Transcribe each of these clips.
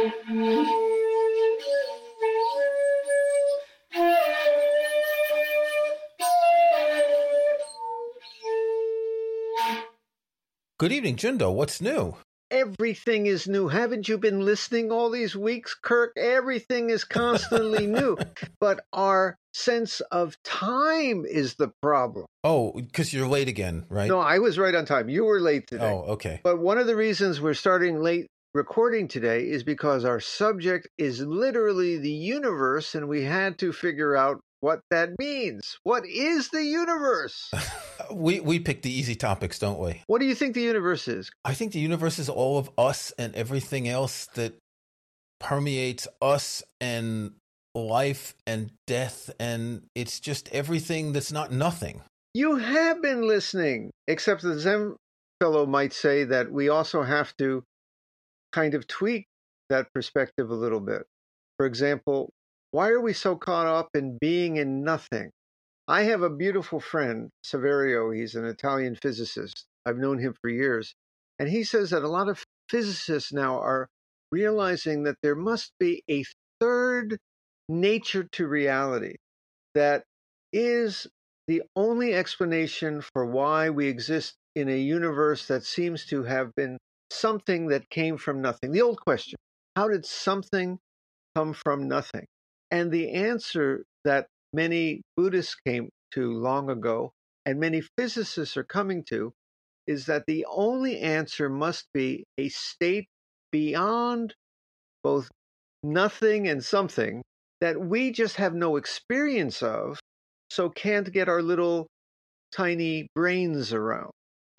Good evening, Jundo. What's new? Everything is new. Haven't you been listening all these weeks, Kirk? Everything is constantly new. But our sense of time is the problem. Oh, because you're late again, right? No, I was right on time. You were late today. Oh, okay. But one of the reasons we're starting late recording today is because our subject is literally the universe, and we had to figure out what that means. What is the universe? we we pick the easy topics, don't we? What do you think the universe is? I think the universe is all of us and everything else that permeates us and life and death and it's just everything that's not nothing. You have been listening, except the Zen fellow might say that we also have to kind of tweak that perspective a little bit. For example, why are we so caught up in being in nothing? I have a beautiful friend, Saverio. He's an Italian physicist. I've known him for years. And he says that a lot of physicists now are realizing that there must be a third nature to reality that is the only explanation for why we exist in a universe that seems to have been something that came from nothing. The old question how did something come from nothing? And the answer that many Buddhists came to long ago, and many physicists are coming to, is that the only answer must be a state beyond both nothing and something that we just have no experience of, so can't get our little tiny brains around.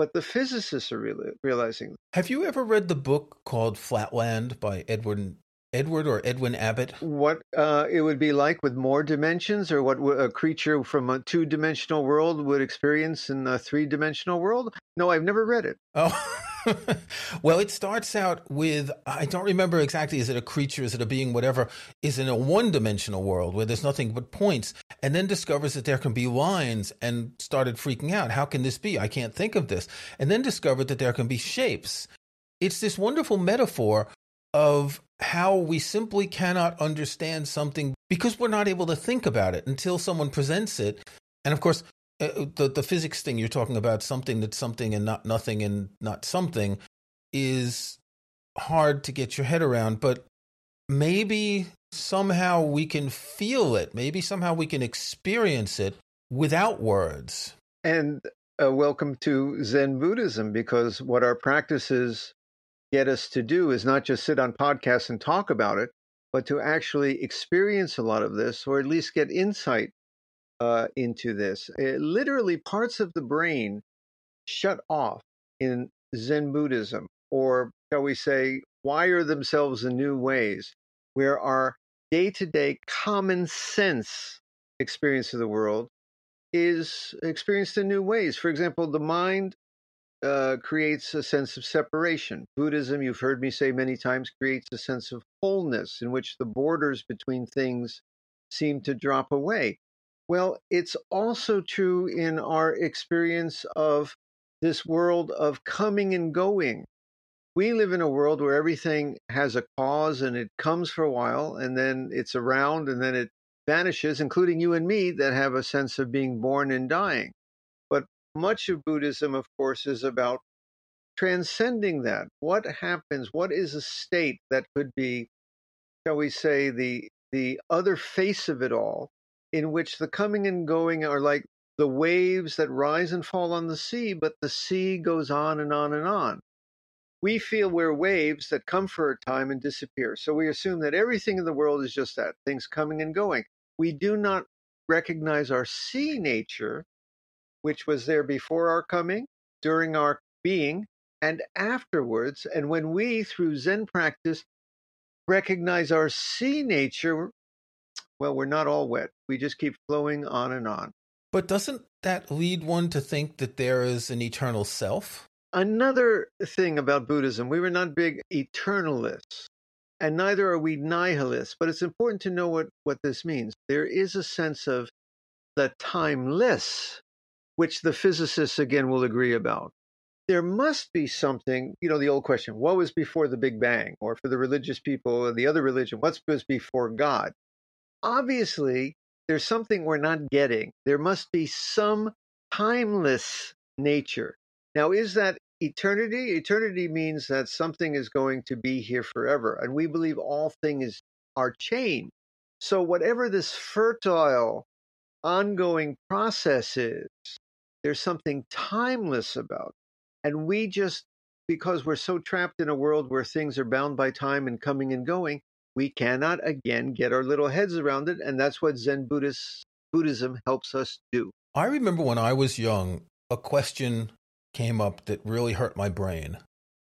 But the physicists are really realizing. Have you ever read the book called Flatland by Edward Edward or Edwin Abbott? What uh, it would be like with more dimensions, or what a creature from a two dimensional world would experience in a three dimensional world? No, I've never read it. Oh. well, it starts out with I don't remember exactly. Is it a creature? Is it a being? Whatever is in a one-dimensional world where there's nothing but points, and then discovers that there can be lines, and started freaking out. How can this be? I can't think of this. And then discovered that there can be shapes. It's this wonderful metaphor of how we simply cannot understand something because we're not able to think about it until someone presents it. And of course, uh, the the physics thing you're talking about, something that's something and not nothing and not something, is hard to get your head around. But maybe somehow we can feel it. Maybe somehow we can experience it without words. And uh, welcome to Zen Buddhism, because what our practices get us to do is not just sit on podcasts and talk about it, but to actually experience a lot of this, or at least get insight uh, into this. It, literally, parts of the brain shut off in Zen Buddhism, or shall we say, wire themselves in new ways, where our day to day common sense experience of the world is experienced in new ways. For example, the mind uh, creates a sense of separation. Buddhism, you've heard me say many times, creates a sense of wholeness in which the borders between things seem to drop away. Well, it's also true in our experience of this world of coming and going. We live in a world where everything has a cause and it comes for a while and then it's around and then it vanishes, including you and me that have a sense of being born and dying But much of Buddhism, of course, is about transcending that. What happens? What is a state that could be, shall we say, the the other face of it all, in which the coming and going are like the waves that rise and fall on the sea, but the sea goes on and on and on. We feel we're waves that come for a time and disappear. So we assume that everything in the world is just that things coming and going. We do not recognize our sea nature which was there before our coming, during our being, and afterwards. And when we, through Zen practice, recognize our sea nature, well, we're not all wet. We just keep flowing on and on. But doesn't that lead one to think that there is an eternal self? Another thing about Buddhism, we were not big eternalists, and neither are we nihilists, but it's important to know what, what this means. There is a sense of the timeless, which the physicists again will agree about. There must be something, you know, the old question, what was before the Big Bang? Or for the religious people and the other religion, what was before God? Obviously, there's something we're not getting. There must be some timeless nature. Now, is that eternity? Eternity means that something is going to be here forever, and we believe all things are change. So, whatever this fertile, ongoing process is, there's something timeless about. It. And we just, because we're so trapped in a world where things are bound by time and coming and going, we cannot again get our little heads around it. And that's what Zen Buddhist, Buddhism helps us do. I remember when I was young, a question came up that really hurt my brain.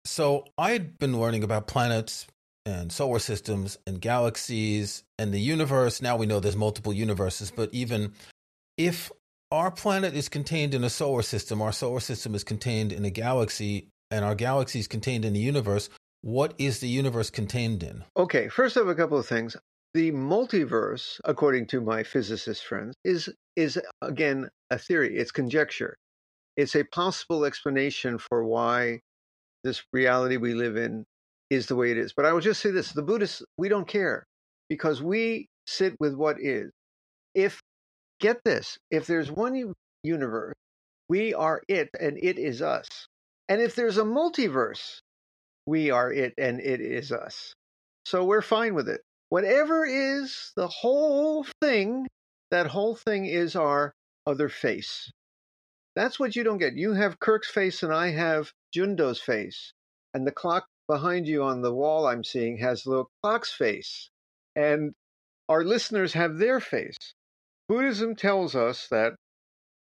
So I had been learning about planets and solar systems and galaxies and the universe. Now we know there's multiple universes, but even if our planet is contained in a solar system, our solar system is contained in a galaxy, and our galaxy is contained in the universe, what is the universe contained in? Okay, first have a couple of things. The multiverse, according to my physicist friends, is is again a theory. It's conjecture it's a possible explanation for why this reality we live in is the way it is. But I will just say this the Buddhists, we don't care because we sit with what is. If, get this, if there's one universe, we are it and it is us. And if there's a multiverse, we are it and it is us. So we're fine with it. Whatever is the whole thing, that whole thing is our other face. That's what you don't get. You have Kirk's face and I have Jundo's face. And the clock behind you on the wall I'm seeing has little clock's face. And our listeners have their face. Buddhism tells us that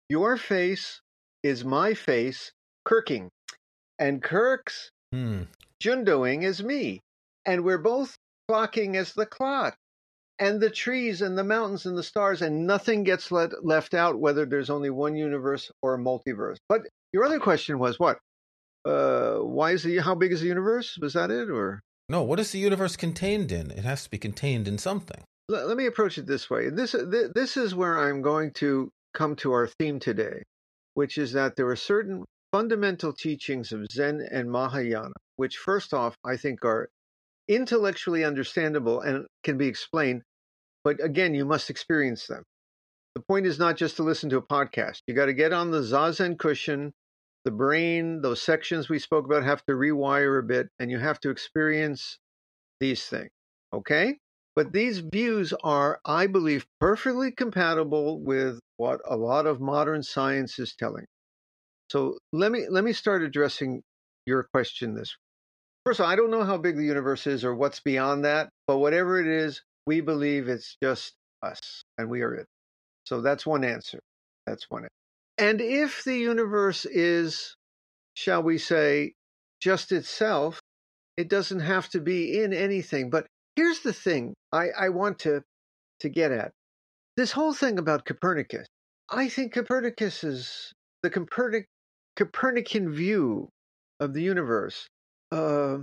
your face is my face, Kirking. And Kirk's hmm. Jundoing is me. And we're both clocking as the clock and the trees and the mountains and the stars, and nothing gets let, left out, whether there's only one universe or a multiverse. But your other question was what? Uh, why is the how big is the universe? Was that it, or no? What is the universe contained in? It has to be contained in something. Let, let me approach it this way. This this is where I'm going to come to our theme today, which is that there are certain fundamental teachings of Zen and Mahayana, which first off I think are intellectually understandable and can be explained, but again, you must experience them. The point is not just to listen to a podcast. You got to get on the zazen cushion. The brain, those sections we spoke about, have to rewire a bit, and you have to experience these things. Okay? But these views are, I believe, perfectly compatible with what a lot of modern science is telling. So let me let me start addressing your question this Way. First of all, I don't know how big the universe is or what's beyond that, but whatever it is, we believe it's just us and we are it. So that's one answer. That's one. Answer. And if the universe is, shall we say, just itself, it doesn't have to be in anything. But here's the thing I, I want to, to get at this whole thing about Copernicus. I think Copernicus is the Copernic, Copernican view of the universe uh,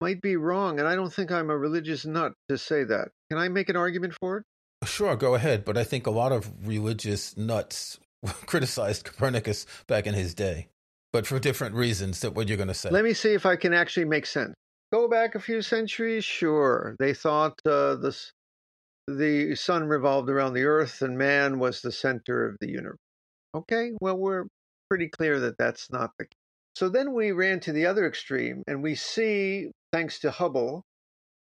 might be wrong, and I don't think I'm a religious nut to say that. Can I make an argument for it? Sure, go ahead. But I think a lot of religious nuts criticized Copernicus back in his day, but for different reasons. That what you're going to say. Let me see if I can actually make sense. Go back a few centuries. Sure, they thought uh, the the sun revolved around the earth and man was the center of the universe. Okay, well we're pretty clear that that's not the case. So then we ran to the other extreme and we see, thanks to Hubble,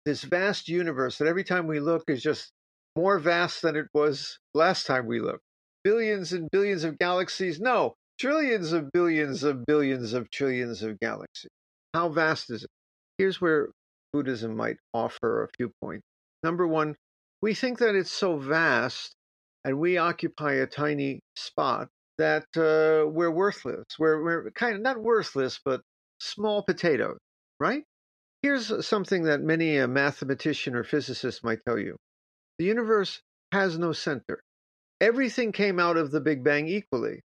this vast universe that every time we look is just more vast than it was last time we looked. Billions and billions of galaxies. No, trillions of billions of billions of trillions of galaxies. How vast is it? Here's where Buddhism might offer a few points. Number one, we think that it's so vast and we occupy a tiny spot that uh, we're worthless. We're, we're kind of not worthless, but small potatoes, right? here's something that many a mathematician or physicist might tell you the universe has no center. Everything came out of the Big Bang equally.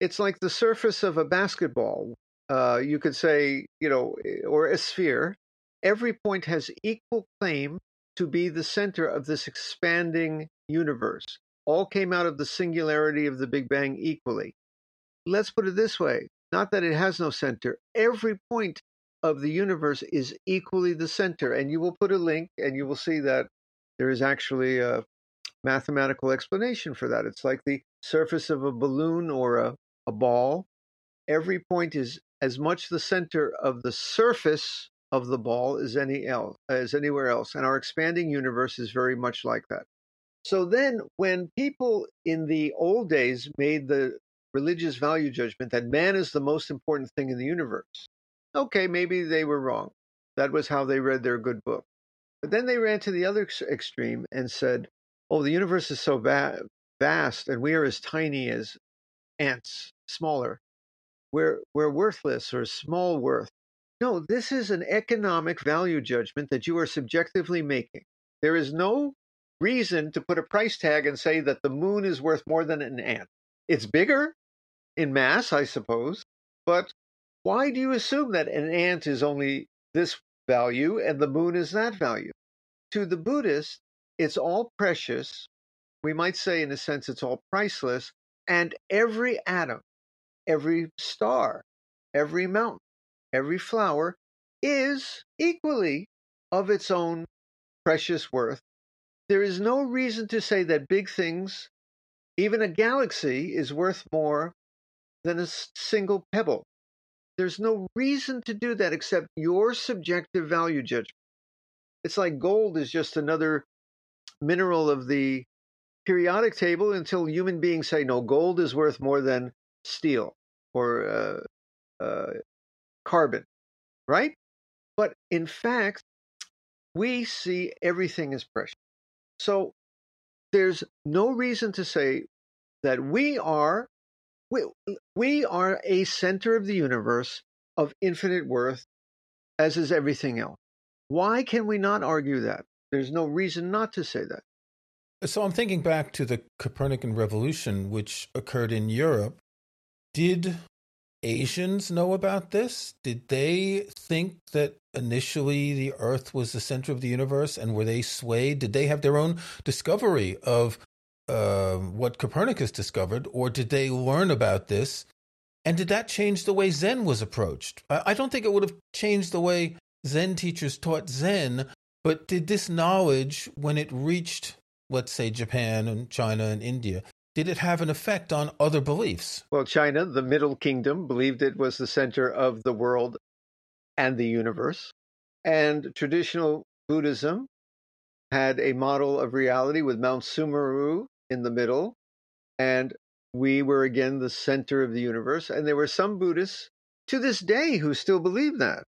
It's like the surface of a basketball. Uh, you could say, you know, or a sphere. Every point has equal claim to be the center of this expanding universe. All came out of the singularity of the Big Bang equally. Let's put it this way not that it has no center, every point of the universe is equally the center. And you will put a link and you will see that there is actually a mathematical explanation for that. It's like the surface of a balloon or a, a ball. Every point is as much the center of the surface of the ball as any else as anywhere else. And our expanding universe is very much like that. So then when people in the old days made the religious value judgment that man is the most important thing in the universe, okay, maybe they were wrong. That was how they read their good book. But then they ran to the other extreme and said, oh, the universe is so va- vast and we are as tiny as ants, smaller. We're, we're worthless or small worth. No, this is an economic value judgment that you are subjectively making. There is no reason to put a price tag and say that the moon is worth more than an ant. It's bigger in mass, I suppose, but why do you assume that an ant is only this value and the moon is that value? To the Buddhist, it's all precious. We might say, in a sense, it's all priceless. And every atom, every star, every mountain, every flower is equally of its own precious worth. There is no reason to say that big things, even a galaxy, is worth more than a single pebble. There's no reason to do that except your subjective value judgment. It's like gold is just another mineral of the periodic table until human beings say, no, gold is worth more than steel or uh, uh, carbon, right? But in fact, we see everything as precious. So there's no reason to say that we are we, we are a center of the universe of infinite worth as is everything else. Why can we not argue that? There's no reason not to say that. So I'm thinking back to the Copernican revolution which occurred in Europe. Did Asians know about this? Did they think that initially the Earth was the center of the universe and were they swayed? Did they have their own discovery of uh, what Copernicus discovered, or did they learn about this? And did that change the way Zen was approached? I don't think it would have changed the way Zen teachers taught Zen, but did this knowledge, when it reached, let's say, Japan and China and India, did it have an effect on other beliefs? Well, China, the Middle Kingdom, believed it was the center of the world and the universe. And traditional Buddhism had a model of reality with Mount Sumeru in the middle. And we were again the center of the universe. And there were some Buddhists to this day who still believe that.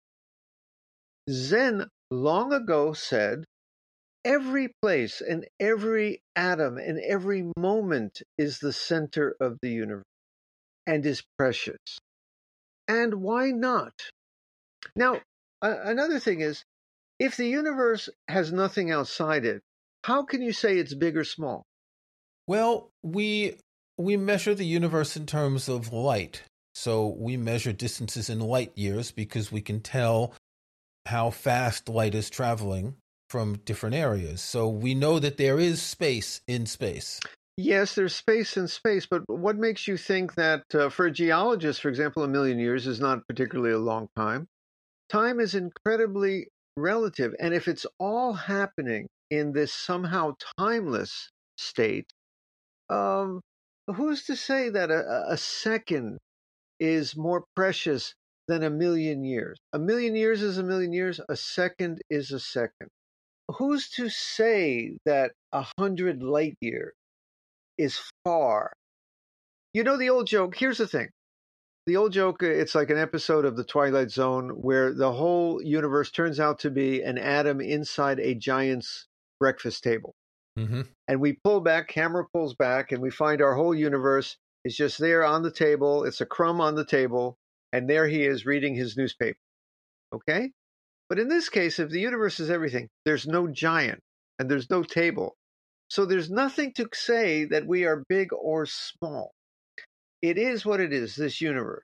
Zen long ago said every place and every atom and every moment is the center of the universe and is precious. And why not? Now, another thing is if the universe has nothing outside it, how can you say it's big or small? Well, we we measure the universe in terms of light. So we measure distances in light years because we can tell how fast light is traveling from different areas. So we know that there is space in space. Yes, there's space in space, but what makes you think that uh, for a geologist, for example, a million years is not particularly a long time? Time is incredibly relative. And if it's all happening in this somehow timeless state, um, who's to say that a, a second is more precious than a million years? A million years is a million years, a second is a second who's to say that a hundred light years is far? You know the old joke. Here's the thing. The old joke, uh, it's like an episode of The Twilight Zone where the whole universe turns out to be an atom inside a giant's breakfast table. Mm-hmm. And we pull back, camera pulls back, and we find our whole universe is just there on the table. It's a crumb on the table, and there he is reading his newspaper. Okay? But in this case, if the universe is everything, there's no giant and there's no table. So there's nothing to say that we are big or small. It is what it is, this universe.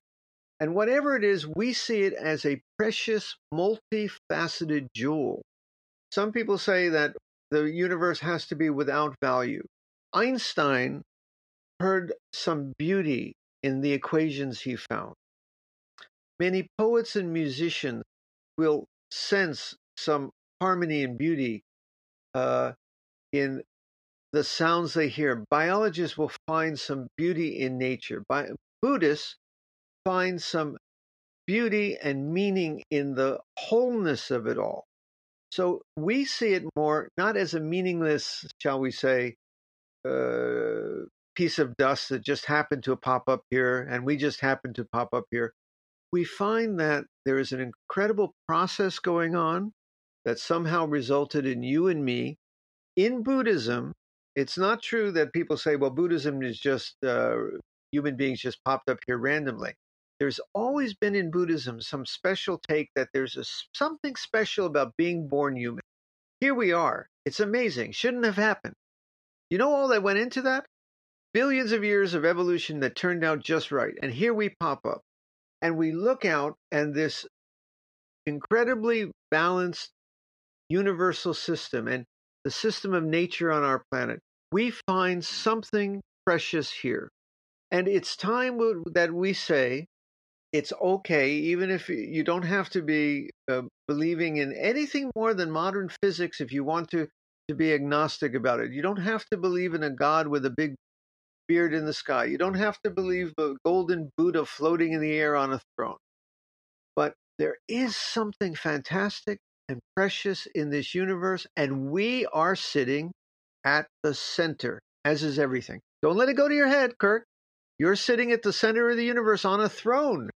And whatever it is, we see it as a precious, multifaceted jewel. Some people say that the universe has to be without value. Einstein heard some beauty in the equations he found. Many poets and musicians will sense some harmony and beauty uh, in the sounds they hear. Biologists will find some beauty in nature. Bi- Buddhists find some beauty and meaning in the wholeness of it all. So we see it more not as a meaningless, shall we say, uh, piece of dust that just happened to pop up here and we just happened to pop up here. We find that there is an incredible process going on that somehow resulted in you and me. In Buddhism, it's not true that people say, well, Buddhism is just uh, human beings just popped up here randomly. There's always been in Buddhism some special take that there's a, something special about being born human. Here we are. It's amazing. Shouldn't have happened. You know all that went into that? Billions of years of evolution that turned out just right. And here we pop up. And we look out, and this incredibly balanced universal system and the system of nature on our planet, we find something precious here. And it's time that we say it's okay, even if you don't have to be uh, believing in anything more than modern physics if you want to, to be agnostic about it. You don't have to believe in a God with a big beard in the sky. You don't have to believe a golden Buddha floating in the air on a throne. But there is something fantastic and precious in this universe, and we are sitting at the center, as is everything. Don't let it go to your head, Kirk. You're sitting at the center of the universe on a throne.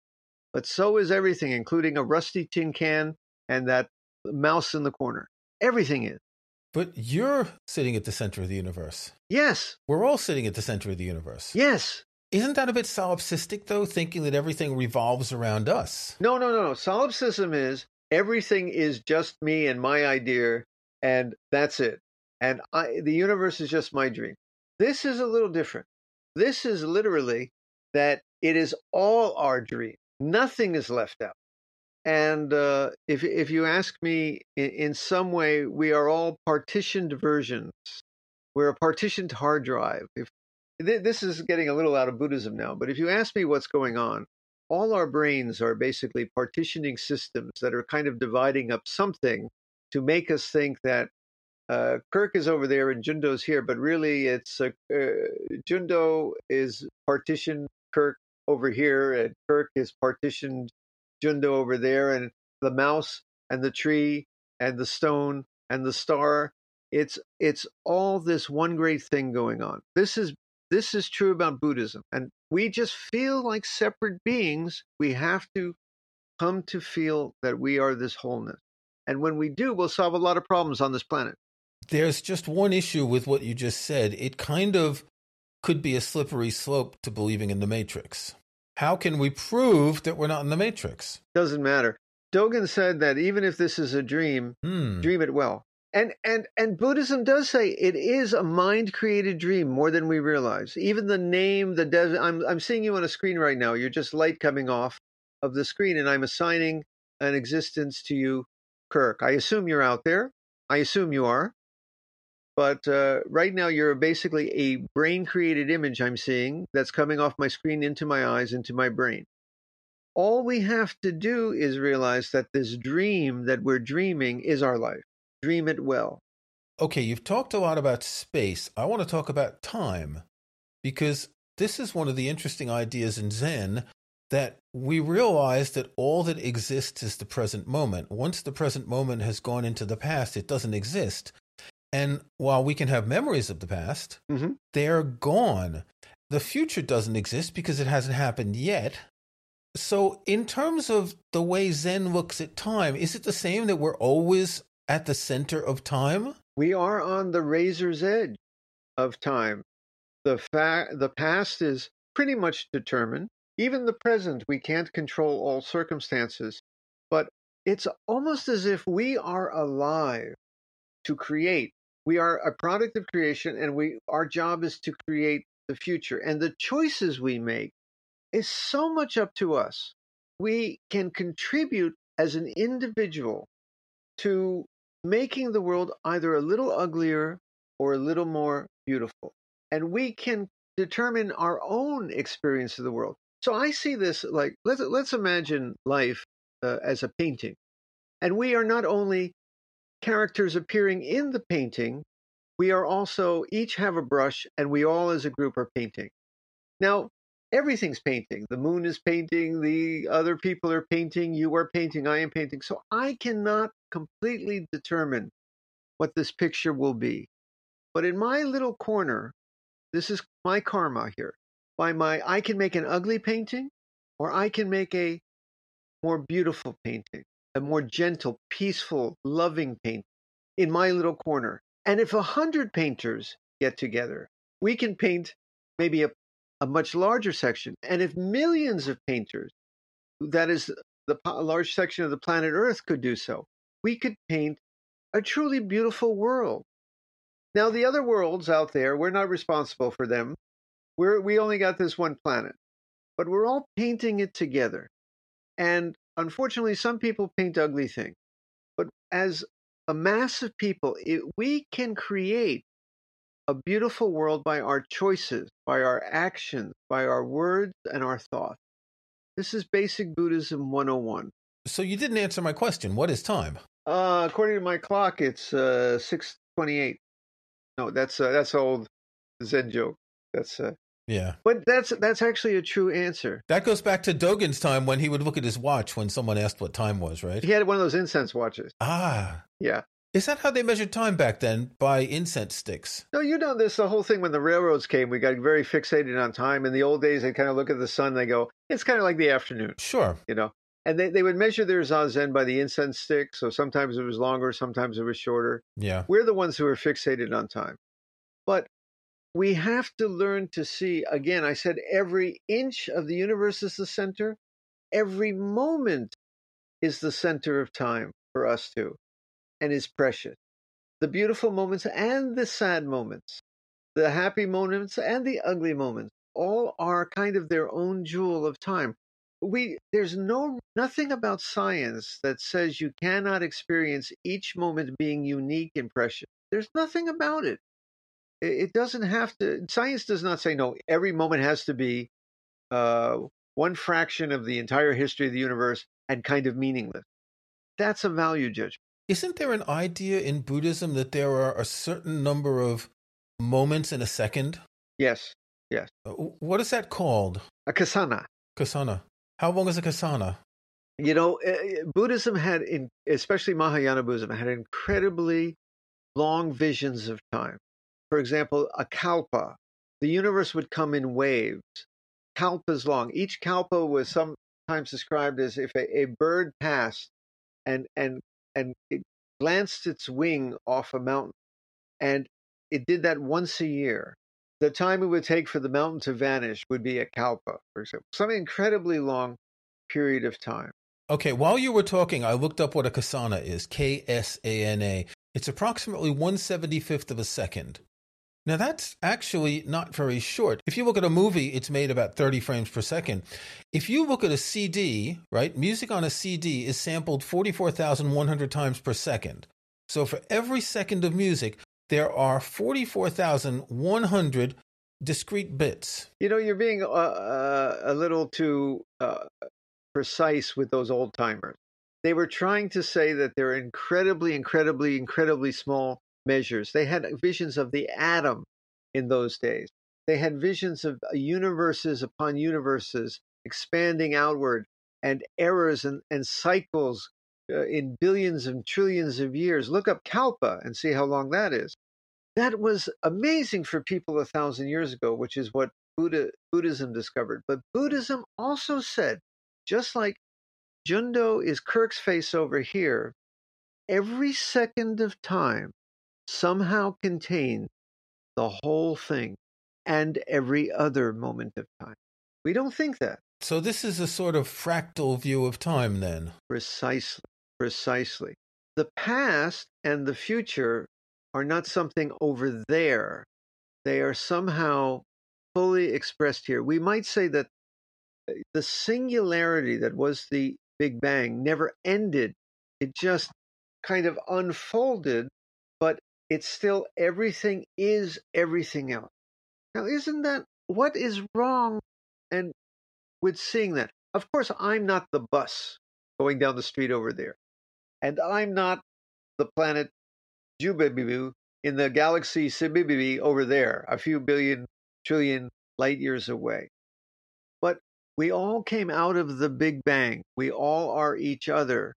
But so is everything, including a rusty tin can and that mouse in the corner. Everything is. But you're sitting at the center of the universe. Yes. We're all sitting at the center of the universe. Yes. Isn't that a bit solipsistic, though, thinking that everything revolves around us? No, no, no, no. Solipsism is everything is just me and my idea, and that's it. And I, the universe is just my dream. This is a little different. This is literally that it is all our dream. Nothing is left out. And uh, if if you ask me, in, in some way, we are all partitioned versions. We're a partitioned hard drive. If th- this is getting a little out of Buddhism now, but if you ask me what's going on, all our brains are basically partitioning systems that are kind of dividing up something to make us think that uh, Kirk is over there and Jundo's here, but really it's uh, Jundo is partitioned Kirk over here, and Kirk is partitioned Jundo over there, and the mouse and the tree and the stone and the star. It's it's all this one great thing going on. This is this is true about Buddhism, and we just feel like separate beings. We have to come to feel that we are this wholeness, and when we do, we'll solve a lot of problems on this planet. There's just one issue with what you just said. It kind of could be a slippery slope to believing in the Matrix. How can we prove that we're not in the Matrix? Doesn't matter. Dogen said that even if this is a dream, hmm. dream it well. And and and Buddhism does say it is a mind created dream more than we realize. Even the name, the dev, I'm I'm seeing you on a screen right now. You're just light coming off of the screen, and I'm assigning an existence to you, Kirk. I assume you're out there. I assume you are. But uh, right now, you're basically a brain created image I'm seeing that's coming off my screen into my eyes, into my brain. All we have to do is realize that this dream that we're dreaming is our life. Dream it well. Okay, you've talked a lot about space. I want to talk about time because this is one of the interesting ideas in Zen that we realize that all that exists is the present moment. Once the present moment has gone into the past, it doesn't exist. And while we can have memories of the past, mm-hmm. they're gone. The future doesn't exist because it hasn't happened yet. So, in terms of the way Zen looks at time, is it the same that we're always at the center of time? We are on the razor's edge of time. The fa- the past is pretty much determined. Even the present, we can't control all circumstances. But it's almost as if we are alive to create. We are a product of creation, and we our job is to create the future. And the choices we make is so much up to us. We can contribute as an individual to making the world either a little uglier or a little more beautiful. And we can determine our own experience of the world. So I see this like let's let's imagine life uh, as a painting, and we are not only characters appearing in the painting, we are also each have a brush, and we all as a group are painting. Now everything's painting. The moon is painting. The other people are painting. You are painting. I am painting. So I cannot completely determine what this picture will be. But in my little corner, this is my karma here. By my, I can make an ugly painting, or I can make a more beautiful painting, a more gentle, peaceful, loving painting in my little corner. And if a hundred painters get together, we can paint maybe a, a much larger section. And if millions of painters, that is the large section of the planet Earth, could do so, we could paint a truly beautiful world. Now, the other worlds out there, we're not responsible for them. We're, we only got this one planet, but we're all painting it together. And unfortunately, some people paint ugly things. But as a mass of people, it, we can create a beautiful world by our choices, by our actions, by our words, and our thoughts. This is basic Buddhism 101. So you didn't answer my question. What is time? Uh, according to my clock, it's uh, 628. No, that's uh, that's old Zen joke. That's uh, yeah. But that's that's actually a true answer. That goes back to Dogen's time when he would look at his watch when someone asked what time was, right? He had one of those incense watches. Ah. Yeah. Is that how they measured time back then? By incense sticks? No, you know this. The whole thing when the railroads came, we got very fixated on time. In the old days, they kind of look at the sun. They go, "It's kind of like the afternoon." Sure. You know, and they, they would measure their zazen by the incense stick. So sometimes it was longer, sometimes it was shorter. Yeah. We're the ones who are fixated on time. But we have to learn to see again, I said every inch of the universe is the center, every moment is the center of time for us too, and is precious. The beautiful moments and the sad moments, the happy moments and the ugly moments, all are kind of their own jewel of time. We there's no nothing about science that says you cannot experience each moment being unique and precious. There's nothing about it it doesn't have to science does not say no. Every moment has to be uh, one fraction of the entire history of the universe and kind of meaningless. That's a value judgment. Isn't there an idea in buddhism that there are a certain number of moments in a second? Yes yes. Uh, what is that called? A kasana. Kasana. How long is a kasana? You know eh, eh, buddhism had in especially mahayana buddhism had incredibly long visions of time for example, a kalpa. The universe would come in waves, kalpas long. Each kalpa was sometimes described as if a, a bird passed and and and it glanced its wing off a mountain, and it did that once a year. The time it would take for the mountain to vanish would be a kalpa, for example, some incredibly long period of time. Okay, while you were talking, I looked up what a kasana is. K S A N A. It's approximately one seventy fifth of a second. Now, that's actually not very short. If you look at a movie, it's made about 30 frames per second. If you look at a CD, right, music on a CD is sampled 44,100 times per second. So for every second of music, there are 44,100 discrete bits. You know, you're being uh, uh, a little too uh, precise with those old timers. They were trying to say that they're incredibly, incredibly, incredibly small measures. They had visions of the atom in those days. They had visions of uh, universes upon universes expanding outward and eras and, and cycles uh, in billions and trillions of years. Look up Kalpa and see how long that is. That was amazing for people a thousand years ago, which is what Buddha, Buddhism discovered. But Buddhism also said, just like Jundo is Kirk's face over here, every second of time somehow contain the whole thing and every other moment of time. We don't think that. So, this is a sort of fractal view of time, then? Precisely. Precisely. The past and the future are not something over there. They are somehow fully expressed here. We might say that uh, the singularity that was the Big Bang never ended. It just kind of unfolded, it's still everything is everything else. Now, isn't that what is wrong and with seeing that? Of course, I'm not the bus going down the street over there, and I'm not the planet Jubibu in the galaxy Sibibibi over there, a few billion trillion light years away. But we all came out of the Big Bang. We all are each other.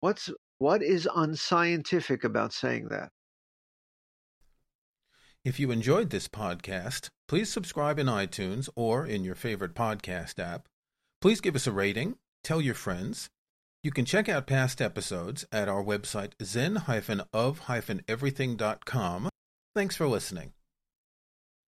What's what is unscientific about saying that? If you enjoyed this podcast, please subscribe in iTunes or in your favorite podcast app. Please give us a rating, tell your friends. You can check out past episodes at our website zen-of-everything.com. Thanks for listening.